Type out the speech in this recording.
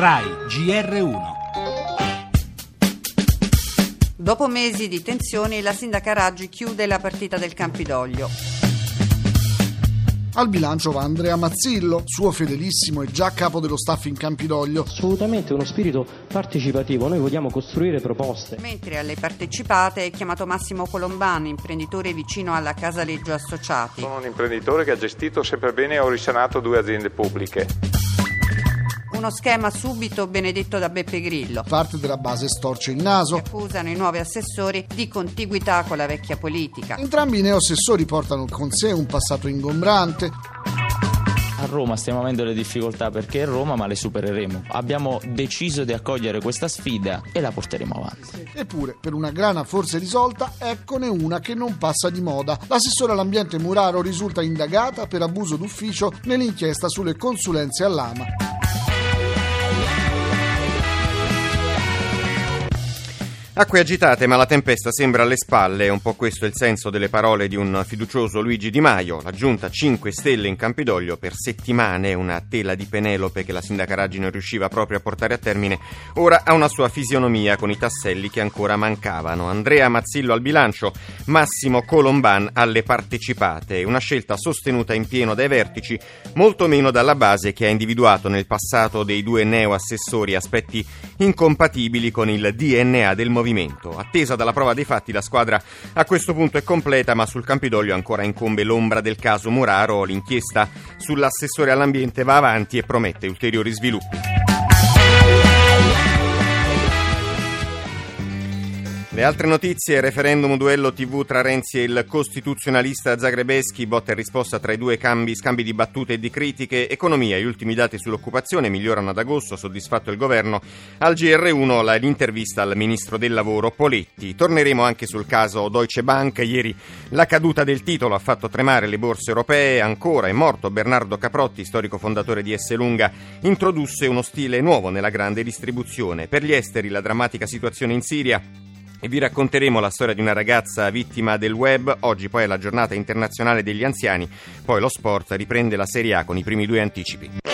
RAI GR1 Dopo mesi di tensioni, la sindaca Raggi chiude la partita del Campidoglio. Al bilancio va Andrea Mazzillo, suo fedelissimo e già capo dello staff in Campidoglio. Assolutamente uno spirito partecipativo, noi vogliamo costruire proposte. Mentre alle partecipate è chiamato Massimo Colomban, imprenditore vicino alla Casaleggio Associati. Sono un imprenditore che ha gestito sempre bene e ho risanato due aziende pubbliche. Uno schema subito benedetto da Beppe Grillo. Parte della base storce il naso. Accusano i nuovi assessori di contiguità con la vecchia politica. Entrambi i neoassessori portano con sé un passato ingombrante. A Roma stiamo avendo le difficoltà perché è Roma, ma le supereremo. Abbiamo deciso di accogliere questa sfida e la porteremo avanti. Eppure, per una grana forse risolta, eccone una che non passa di moda. L'assessore all'ambiente Muraro risulta indagata per abuso d'ufficio nell'inchiesta sulle consulenze all'AMA. Acque agitate, ma la tempesta sembra alle spalle, è un po' questo il senso delle parole di un fiducioso Luigi Di Maio. La giunta 5 Stelle in Campidoglio per settimane, una tela di Penelope che la sindaca Raggi non riusciva proprio a portare a termine, ora ha una sua fisionomia con i tasselli che ancora mancavano. Andrea Mazzillo al bilancio, Massimo Colomban alle partecipate, una scelta sostenuta in pieno dai vertici, molto meno dalla base che ha individuato nel passato dei due neo-assessori aspetti incompatibili con il DNA del movimento movimento. Attesa dalla prova dei fatti, la squadra a questo punto è completa, ma sul Campidoglio ancora incombe l'ombra del caso Muraro. L'inchiesta sull'assessore all'ambiente va avanti e promette ulteriori sviluppi. Le altre notizie, referendum duello TV tra Renzi e il costituzionalista Zagrebeschi, botta e risposta tra i due cambi, scambi di battute e di critiche, economia, gli ultimi dati sull'occupazione migliorano ad agosto, soddisfatto il governo, al GR1 l'intervista al ministro del lavoro Poletti. Torneremo anche sul caso Deutsche Bank, ieri la caduta del titolo ha fatto tremare le borse europee, ancora è morto Bernardo Caprotti, storico fondatore di Esselunga, introdusse uno stile nuovo nella grande distribuzione. Per gli esteri la drammatica situazione in Siria, e vi racconteremo la storia di una ragazza vittima del web. Oggi poi è la giornata internazionale degli anziani, poi lo sport riprende la Serie A con i primi due anticipi.